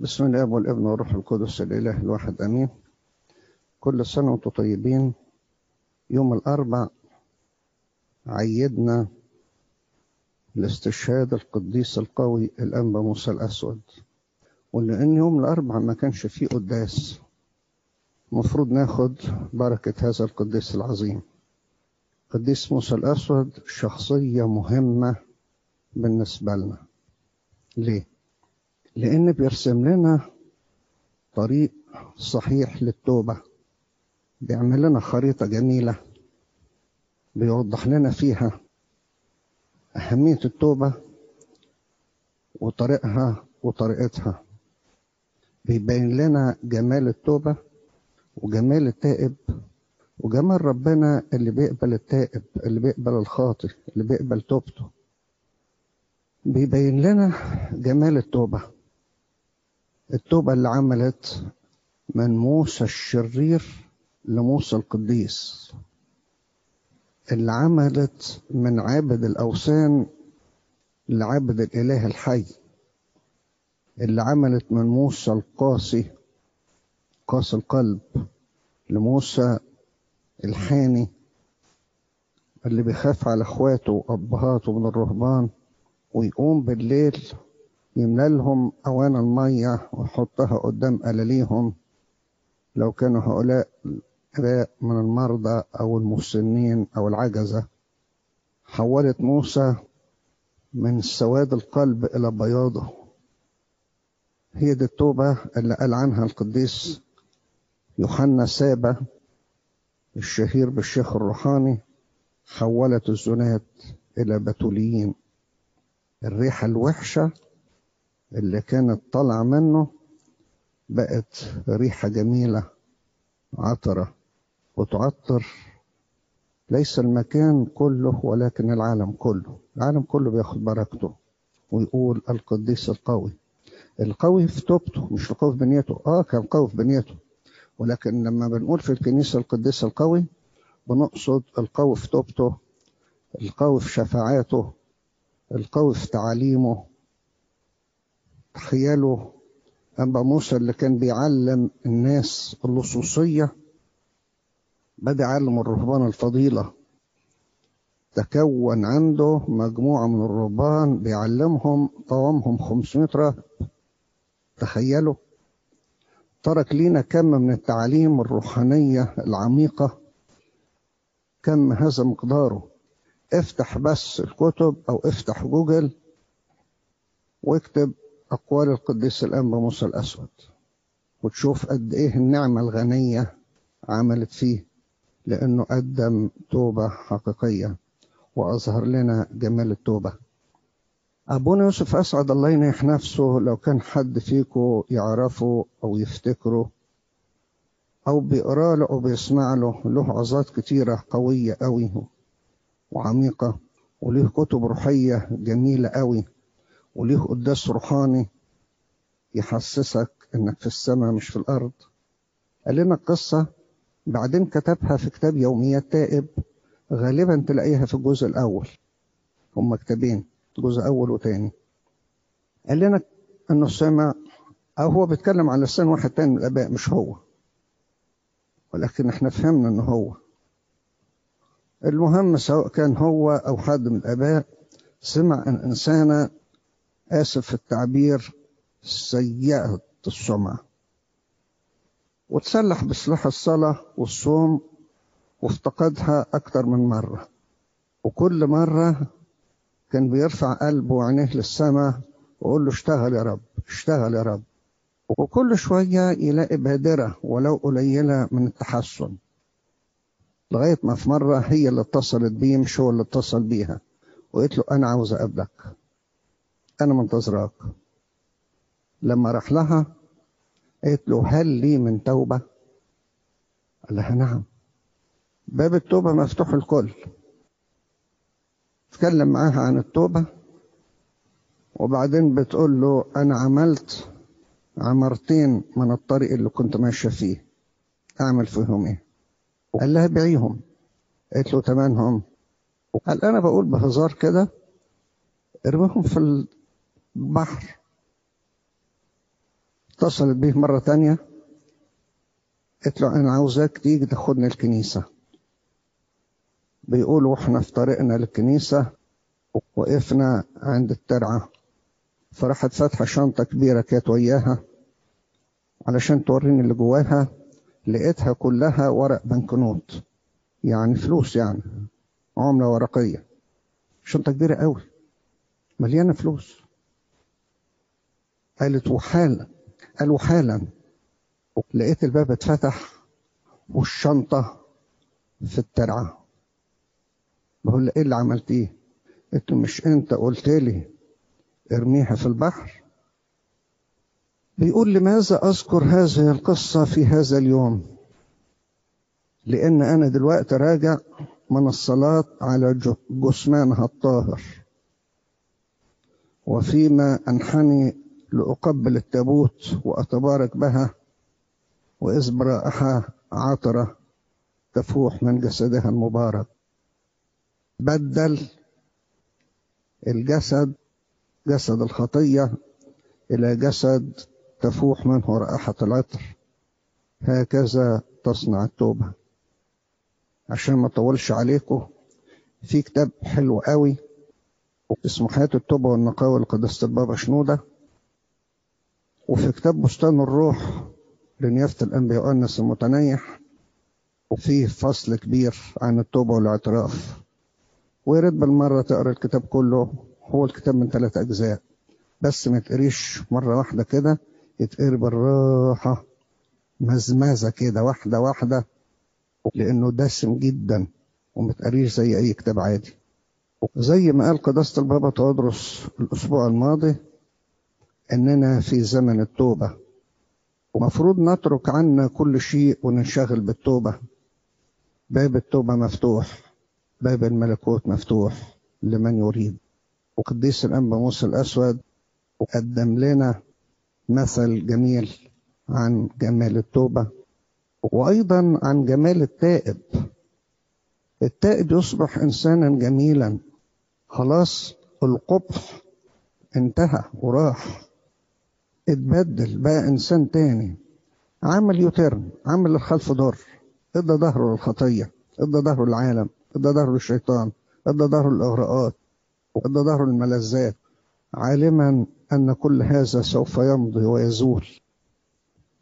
بسم الله والابن والروح القدس الإله الواحد أمين. كل سنة وأنتم طيبين. يوم الأربع عيدنا لاستشهاد القديس القوي الأنبا موسى الأسود. ولأن يوم الأربع ما كانش فيه قداس المفروض ناخد بركة هذا القديس العظيم. قديس موسى الأسود شخصية مهمة بالنسبة لنا. ليه؟ لأن بيرسم لنا طريق صحيح للتوبة بيعمل لنا خريطة جميلة بيوضح لنا فيها أهمية التوبة وطريقها وطريقتها بيبين لنا جمال التوبة وجمال التائب وجمال ربنا اللي بيقبل التائب اللي بيقبل الخاطئ اللي بيقبل توبته بيبين لنا جمال التوبة. التوبة اللي عملت من موسى الشرير لموسى القديس. اللي عملت من عابد الأوثان لعابد الإله الحي. اللي عملت من موسى القاسي قاسي القلب لموسى الحاني اللي بيخاف على أخواته وأبهاته من الرهبان ويقوم بالليل يملى لهم أوان المية ويحطها قدام قلاليهم لو كانوا هؤلاء من المرضى أو المسنين أو العجزة. حولت موسى من سواد القلب إلى بياضه. هي دي التوبة اللي قال عنها القديس يوحنا سابا الشهير بالشيخ الروحاني. حولت الزنات إلى بتوليين الريحة الوحشة اللي كانت طالعة منه بقت ريحة جميلة عطرة. وتعطر ليس المكان كله ولكن العالم كله. العالم كله بياخد بركته ويقول القديس القوي. القوي في توبته مش القوي في بنيته. آه كان قوي في بنيته. ولكن لما بنقول في الكنيسة القديس القوي بنقصد القوي في توبته القوي في شفاعاته القوي في تعاليمه تخيلوا أبا موسى اللي كان بيعلم الناس اللصوصية بدأ يعلم الرهبان الفضيلة. تكون عنده مجموعة من الرهبان بيعلمهم قوامهم 500 راهب تخيلوا. ترك لينا كم من التعاليم الروحانية العميقة. كم هذا مقداره. افتح بس الكتب أو افتح جوجل واكتب أقوال القديس الانبا موسى الأسود وتشوف قد إيه النعمة الغنية عملت فيه لأنه قدم توبة حقيقية وأظهر لنا جمال التوبة. أبونا يوسف أسعد الله ينيح نفسه لو كان حد فيكم يعرفه أو يفتكره أو بيقرأ له أو بيسمع له له عظات كتيرة قوية أوي وعميقة وليه كتب روحية جميلة أوي. وليه قداس روحاني يحسسك إنك في السماء مش في الأرض. قال لنا القصة بعدين كتبها في كتاب يوميات تائب غالبا تلاقيها في الجزء الأول. هما كتابين جزء أول وتاني. قال لنا إنه سمع أو هو بيتكلم على لسان واحد تاني من الآباء مش هو. ولكن إحنا فهمنا إنه هو. المهم سواء كان هو أو حد من الآباء سمع أن إنسانة آسف في التعبير سيئة السمعة وتسلح بسلاح الصلاة والصوم وافتقدها أكتر من مرة. وكل مرة كان بيرفع قلبه وعينيه للسماء ويقول له اشتغل يا رب اشتغل يا رب. وكل شوية يلاقي بادرة ولو قليلة من التحسن. لغاية ما في مرة هي اللي اتصلت بيه مش هو اللي اتصل بيها. وقالت له أنا عاوز أقابلك. أنا منتظراك لما راح لها قالت له هل لي من توبة؟ قال لها نعم. باب التوبة مفتوح الكل. تكلم معاها عن التوبة وبعدين بتقول له أنا عملت عمرتين من الطريق اللي كنت ماشية فيه. أعمل فيهم إيه؟ قال لها بيعيهم قالت له تمنهم قال أنا بقول بهزار كده ارميهم في البحر. اتصلت بيه مرة تانية. قلت له أنا عاوزاك تيجي تاخدني الكنيسة. بيقولوا وإحنا في طريقنا للكنيسة وقفنا عند الترعة. فراحت فاتحة شنطة كبيرة كانت وياها علشان توريني اللي جواها. لقيتها كلها ورق بنكنوت يعني فلوس يعني عملة ورقية. شنطة كبيرة قوي مليانة فلوس. قالت وحالا قال وحالا لقيت الباب اتفتح والشنطة في الترعة. بقول له إيه اللي عملتيه قلت مش أنت قلت لي ارميها في البحر. بيقول لماذا أذكر هذه القصة في هذا اليوم؟ لأن أنا دلوقتي راجع من الصلاة على جثمانها الطاهر. وفيما أنحني لأقبل التابوت وأتبارك بها وإذ برائحة عطرة تفوح من جسدها المبارك. بدل الجسد جسد الخطية إلى جسد تفوح منه رائحة العطر. هكذا تصنع التوبة. عشان ما أطولش عليكم في كتاب حلو قوي اسمه حياة التوبة والنقاوة لقداسة البابا شنودة. وفي كتاب بستان الروح لنيافة الأنبياء يؤنس المتنيح وفيه فصل كبير عن التوبة والاعتراف. ويرد بالمرة تقرأ الكتاب كله هو الكتاب من ثلاث أجزاء. بس ما تقريش مرة واحدة كده يتقري بالراحة مزمزة كده واحدة واحدة لأنه دسم جدا وما تقريش زي أي كتاب عادي. زي ما قال قداسة البابا تودرس الأسبوع الماضي إننا في زمن التوبة. ومفروض نترك عنا كل شيء وننشغل بالتوبة. باب التوبة مفتوح باب الملكوت مفتوح لمن يريد. وقديس الأنبا موسى الأسود قدم لنا مثل جميل عن جمال التوبة وأيضا عن جمال التائب. التائب يصبح إنسانا جميلا. خلاص القبح انتهى وراح. اتبدل بقى إنسان تاني. عمل يوترن عمل الخلف ضر إدى ظهره للخطية إدى ظهره للعالم إدى ظهره للشيطان إدى ظهره للإغراءات إدى ظهره للملذات. عالما أن كل هذا سوف يمضي ويزول.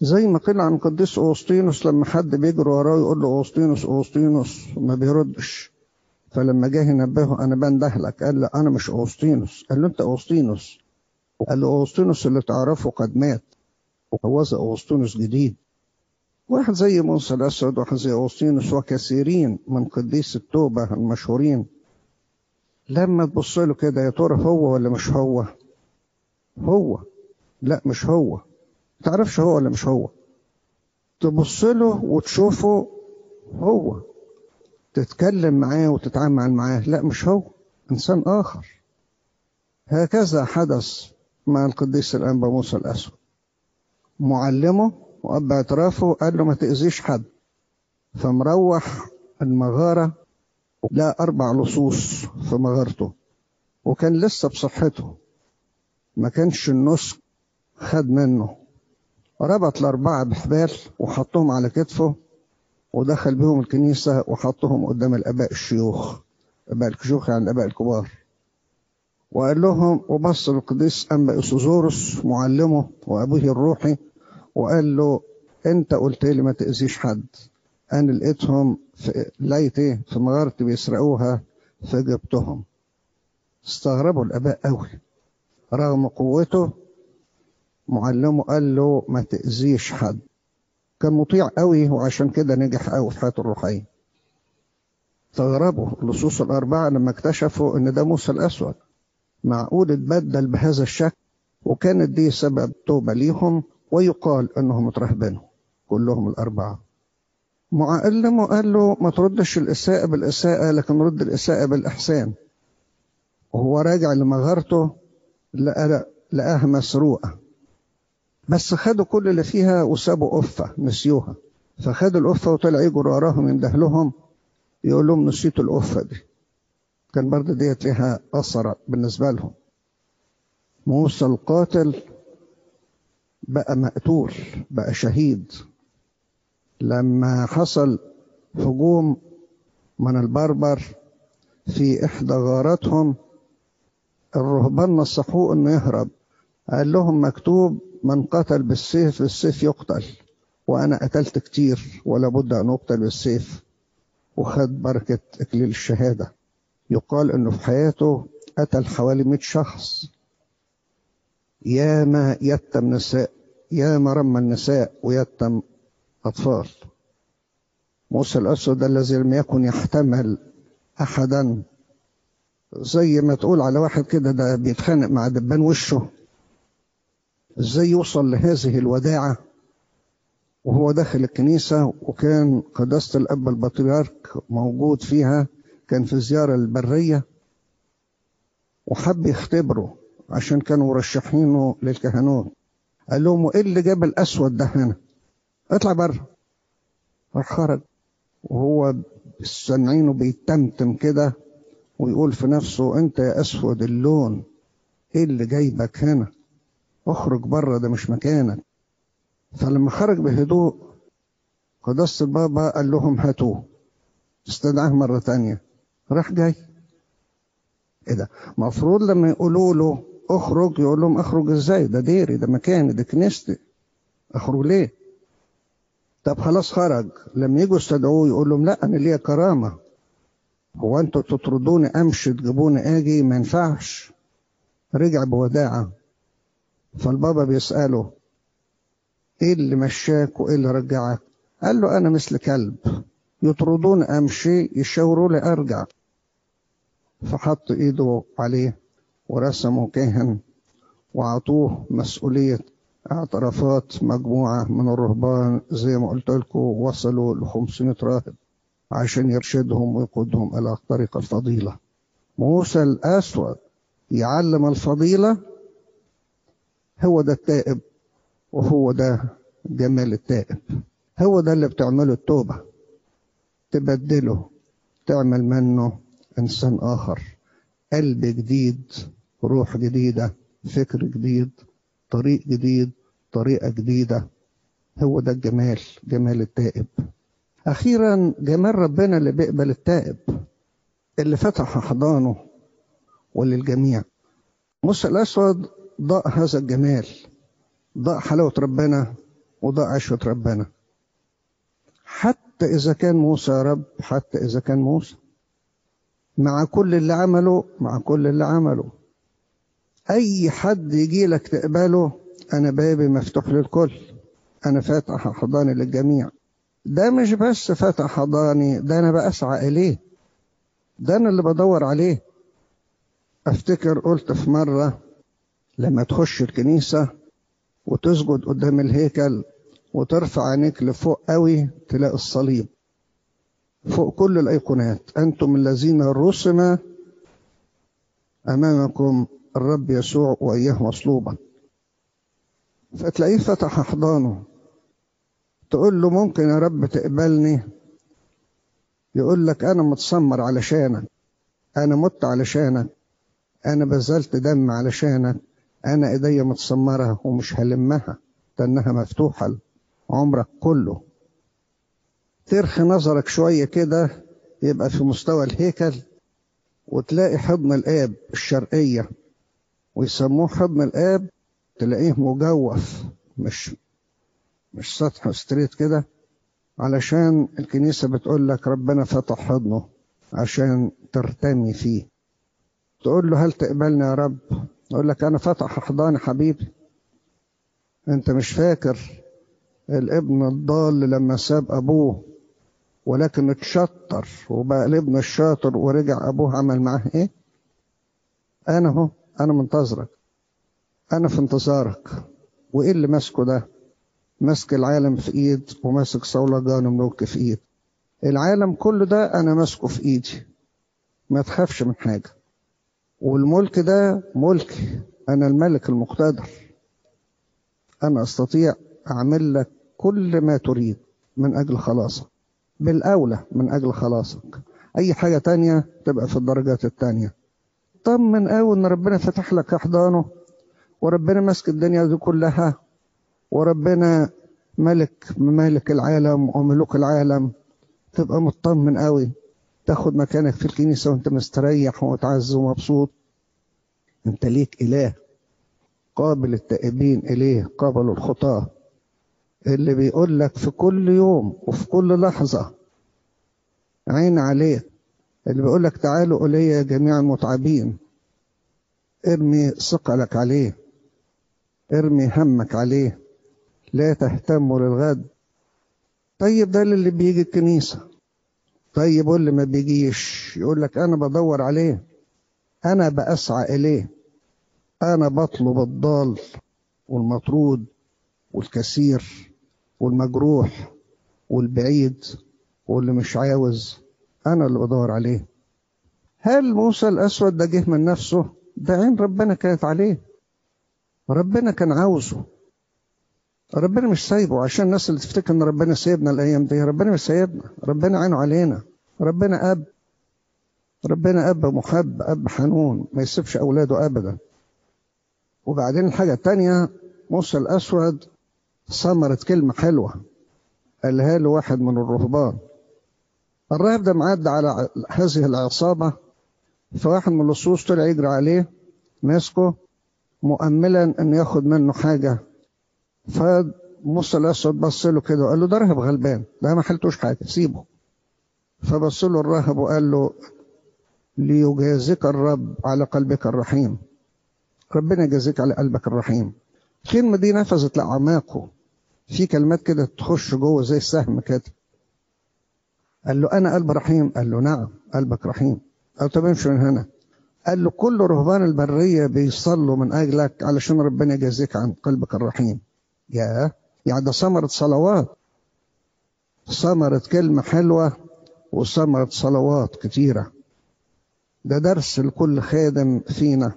زي ما قيل عن قديس أوسطينوس لما حد بيجري وراه يقول له أوسطينوس أوسطينوس ما بيردش. فلما جه ينبهه أنا بندهلك. قال له أنا مش أوسطينوس قال له أنت أوسطينوس قال له اللي تعرفه قد مات. وهوذا أوسطينوس جديد. واحد زي موسى الأسود واحد زي أوسطينوس وكثيرين من قديس التوبة المشهورين. لما تبص له كده يا ترى هو ولا مش هو؟ هو. لا مش هو. تعرفش هو ولا مش هو؟ تبص له وتشوفه هو. تتكلم معاه وتتعامل معاه. لا مش هو. إنسان آخر. هكذا حدث مع القديس الأنبا موسى الأسود. معلمه وأب اعترافه قال له ما تأذيش حد. فمروح المغارة لا أربع لصوص في مغارته وكان لسه بصحته. ما كانش النسك خد منه. ربط الأربعة بحبال وحطهم على كتفه ودخل بهم الكنيسة وحطهم قدام الآباء الشيوخ. آباء الشيوخ يعني الآباء الكبار. وقال لهم وبص القديس أنبا إسوزورس معلمه وأبوه الروحي وقال له أنت قلت لي ما تأذيش حد. أنا لقيتهم في لقيت في مغارتي بيسرقوها فجبتهم. استغربوا الآباء قوي. رغم قوته معلمه قال له ما تأذيش حد. كان مطيع قوي وعشان كده نجح قوي في حياته الروحية. استغربوا اللصوص الأربعة لما اكتشفوا إن ده موسى الأسود. معقول اتبدل بهذا الشكل؟ وكانت دي سبب توبة ليهم ويقال إنهم اترهبنوا كلهم الأربعة. معلمه قال له ما تردش الإساءة بالإساءة لكن رد الإساءة بالإحسان. وهو راجع لمغارته لقاها مسروقة. بس خدوا كل اللي فيها وسابوا قفة نسيوها. فخدوا القفة وطلع يجروا وراهم يندهلهم يقول لهم نسيتوا القفة دي. كان برضه ديت لها أثر بالنسبة لهم. موسى القاتل بقى مقتول بقى شهيد. لما حصل هجوم من البربر في إحدى غاراتهم الرهبان نصحوه إنه يهرب. قال لهم مكتوب من قتل بالسيف بالسيف يقتل. وأنا قتلت كتير ولا بد أن أقتل بالسيف. وخد بركة إكليل الشهادة. يقال إنه في حياته قتل حوالي 100 شخص. ياما يتم نساء ياما رمى النساء ويتم أطفال. موسى الأسود الذي لم يكن يحتمل أحدا. زي ما تقول على واحد كده ده بيتخانق مع دبان وشه. إزاي يوصل لهذه الوداعة؟ وهو داخل الكنيسة وكان قداسة الأب البطريرك موجود فيها. كان في زيارة البرية وحب يختبره عشان كانوا مرشحينه للكهنوت. قال لهم إيه اللي جاب الأسود ده هنا؟ اطلع بره. راح خرج وهو سامعينه بيتمتم كده ويقول في نفسه أنت يا أسود اللون إيه اللي جايبك هنا؟ اخرج بره ده مش مكانك. فلما خرج بهدوء قداسة البابا قال لهم هاتوه. استدعاه مرة تانية. راح جاي. إيه ده؟ مفروض لما يقولوا له اخرج يقول لهم اخرج إزاي؟ ده ديري ده مكاني ده كنيستي. اخرج ليه؟ طب خلاص خرج. لما يجوا يستدعوه يقول لهم لا أنا ليا كرامة. هو أنتوا تطردوني امشي تجيبوني أجي؟ ما ينفعش. رجع بوداعة. فالبابا بيسأله إيه اللي مشاك وإيه اللي رجعك؟ قال له أنا مثل كلب. يطردون أمشي يشاوروا لي أرجع. فحط ايده عليه ورسمه كاهن وعطوه مسؤولية اعترافات مجموعة من الرهبان. زي ما قلت لكم وصلوا ل 500 راهب عشان يرشدهم ويقودهم إلى طريق الفضيلة. موسى الأسود يعلم الفضيلة؟ هو ده التائب وهو ده جمال التائب. هو ده اللي بتعمله التوبة تبدله تعمل منه إنسان آخر. قلب جديد روح جديدة فكر جديد طريق جديد طريقة جديدة. هو ده الجمال جمال التائب. أخيرا جمال ربنا اللي بيقبل التائب اللي فتح أحضانه وللجميع. موسى الأسود ضاء هذا الجمال. ضاء حلاوة ربنا وضاء عشرة ربنا. حتى إذا كان موسى يا رب حتى إذا كان موسى. مع كل اللي عمله مع كل اللي عمله. أي حد يجي لك تقبله أنا بابي مفتوح للكل. أنا فاتح حضاني للجميع. ده مش بس فاتح حضاني ده أنا بأسعى إليه. ده أنا اللي بدور عليه. أفتكر قلت في مرة لما تخش الكنيسة وتسجد قدام الهيكل وترفع عينيك لفوق قوي تلاقي الصليب. فوق كل الأيقونات. أنتم الذين رسم أمامكم الرب يسوع وإياه مصلوبا. فتلاقيه فتح أحضانه تقول له ممكن يا رب تقبلني؟ يقول لك أنا متسمر علشانك. أنا مت علشانك. أنا بذلت دم علشانك. أنا إيديا متسمرة ومش هلمها. لأنها مفتوحة عمرك كله. ترخي نظرك شوية كده يبقى في مستوى الهيكل وتلاقي حضن الآب الشرقية. ويسموه حضن الآب تلاقيه مجوف مش مش سطح ستريت كده. علشان الكنيسة بتقول لك ربنا فتح حضنه عشان ترتمي فيه. تقول له هل تقبلني يا رب؟ يقول لك أنا فتح أحضاني حبيبي. أنت مش فاكر الابن الضال لما ساب أبوه؟ ولكن اتشطر وبقى الابن الشاطر ورجع أبوه عمل معاه إيه؟ أنا هو أنا منتظرك. أنا في انتظارك. وإيه اللي ماسكه ده؟ ماسك العالم في إيد وماسك صولجان ملوك في إيد. العالم كله ده أنا ماسكه في إيدي. ما تخافش من حاجة. والملك ده ملكي أنا الملك المقتدر. أنا أستطيع أعمل لك كل ما تريد من أجل خلاصك. بالأولى من أجل خلاصك. أي حاجة تانية تبقى في الدرجات التانية. طمن قوي إن ربنا فتح لك أحضانه وربنا ماسك الدنيا دي كلها وربنا ملك ممالك العالم وملوك العالم تبقى مطمن قوي. تاخد مكانك في الكنيسة وأنت مستريح ومتعز ومبسوط. أنت ليك إله قابل التائبين إليه قابل الخطاة. اللي بيقول لك في كل يوم وفي كل لحظة. عين عليك اللي بيقول لك تعالوا إلي يا جميع المتعبين ارمي ثقلك عليه. ارمي همك عليه. لا تهتموا للغد. طيب ده اللي بيجي الكنيسة. طيب واللي ما بيجيش. يقول لك أنا بدور عليه. أنا بأسعى إليه. أنا بطلب الضال والمطرود والكثير والمجروح والبعيد واللي مش عاوز أنا اللي بدور عليه. هل موسى الأسود ده جه من نفسه؟ ده عين ربنا كانت عليه. ربنا كان عاوزه. ربنا مش سايبه. عشان الناس اللي تفتكر إن ربنا سايبنا الأيام دي ربنا مش سايبنا. ربنا عينه علينا. ربنا أب. ربنا أب محب أب حنون. ما يسيبش أولاده ابدا. وبعدين الحاجة التانية موسى الأسود ثمرة كلمة حلوة. قالها له واحد من الرهبان. الراهب ده معدى على هذه العصابة فواحد من اللصوص طلع يجري عليه ماسكه مؤملا إن ياخد منه حاجة. فموسى الاسود بص له كده وقال له ده راهب غلبان ده ما حلتوش حاجة سيبه. فبص له الراهب وقال له ليجازيك الرب على قلبك الرحيم. ربنا يجازيك على قلبك الرحيم. الكلمة دي نفذت لأعماقه. في كلمات كده تخش جوه زي السهم كده. قال له أنا قلب رحيم. قال له نعم قلبك رحيم. قال طب امشي من هنا. قال له كل رهبان البرية بيصلوا من أجلك علشان ربنا يجازيك عن قلبك الرحيم. يا يعني ده ثمرة صلوات. ثمرة كلمة حلوة وثمرة صلوات كتيرة. ده درس لكل خادم فينا.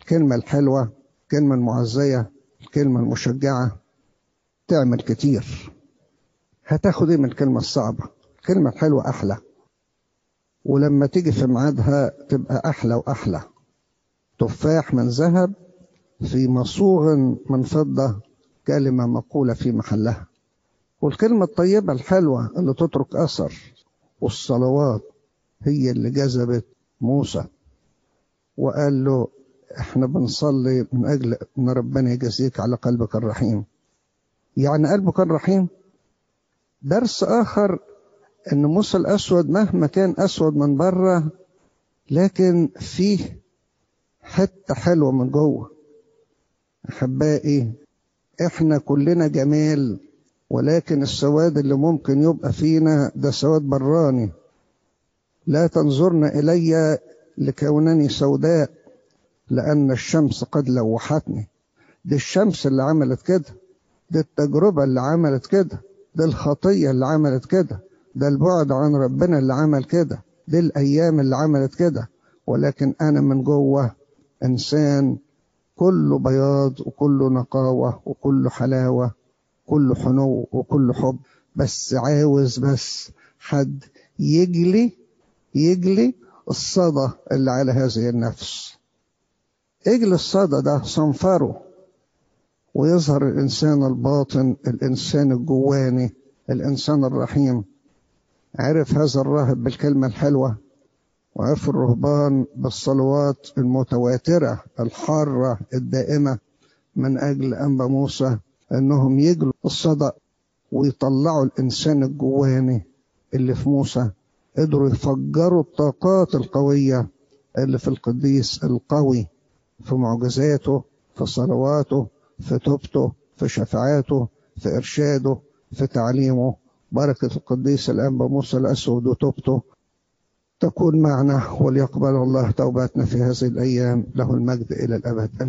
الكلمة الحلوة الكلمة المعزية الكلمة المشجعة. تعمل كتير. هتاخد إيه من الكلمة الصعبة؟ الكلمة الحلوة أحلى. ولما تيجي في ميعادها تبقى أحلى وأحلى. تفاح من ذهب في مصوغ من فضة كلمة مقولة في محلها. والكلمة الطيبة الحلوة اللي تترك أثر والصلوات هي اللي جذبت موسى. وقال له إحنا بنصلي من أجل أن ربنا يجازيك على قلبك الرحيم. يعني قلبه كان رحيم. درس آخر أن موسى الأسود مهما كان أسود من بره لكن فيه حتة حلوة من جوه. أحبائي إحنا كلنا جمال ولكن السواد اللي ممكن يبقى فينا ده سواد براني. لا تنظرن إلي لكونني سوداء لأن الشمس قد لوحتني. دي الشمس اللي عملت كده. دي التجربة اللي عملت كده دي الخطية اللي عملت كده ده البعد عن ربنا اللي عمل كده دي الأيام اللي عملت كده. ولكن أنا من جوه إنسان كله بياض وكله نقاوة وكله حلاوة كله حنو وكله حب. بس عاوز بس حد يجلي يجلي الصدى اللي على هذه النفس. أجل الصدى ده صنفره. ويظهر الإنسان الباطن الإنسان الجواني الإنسان الرحيم. عرف هذا الراهب بالكلمة الحلوة وعرف الرهبان بالصلوات المتواترة الحارة الدائمة من أجل أنبا موسى أنهم يجلوا الصدى ويطلعوا الإنسان الجواني اللي في موسى. قدروا يفجروا الطاقات القوية اللي في القديس القوي في معجزاته في صلواته في توبته في شفاعاته في إرشاده في تعليمه. بركة القديس الأنبا موسى الأسود وتوبته تكون معنا وليقبل الله توباتنا في هذه الأيام. له المجد إلى الأبد.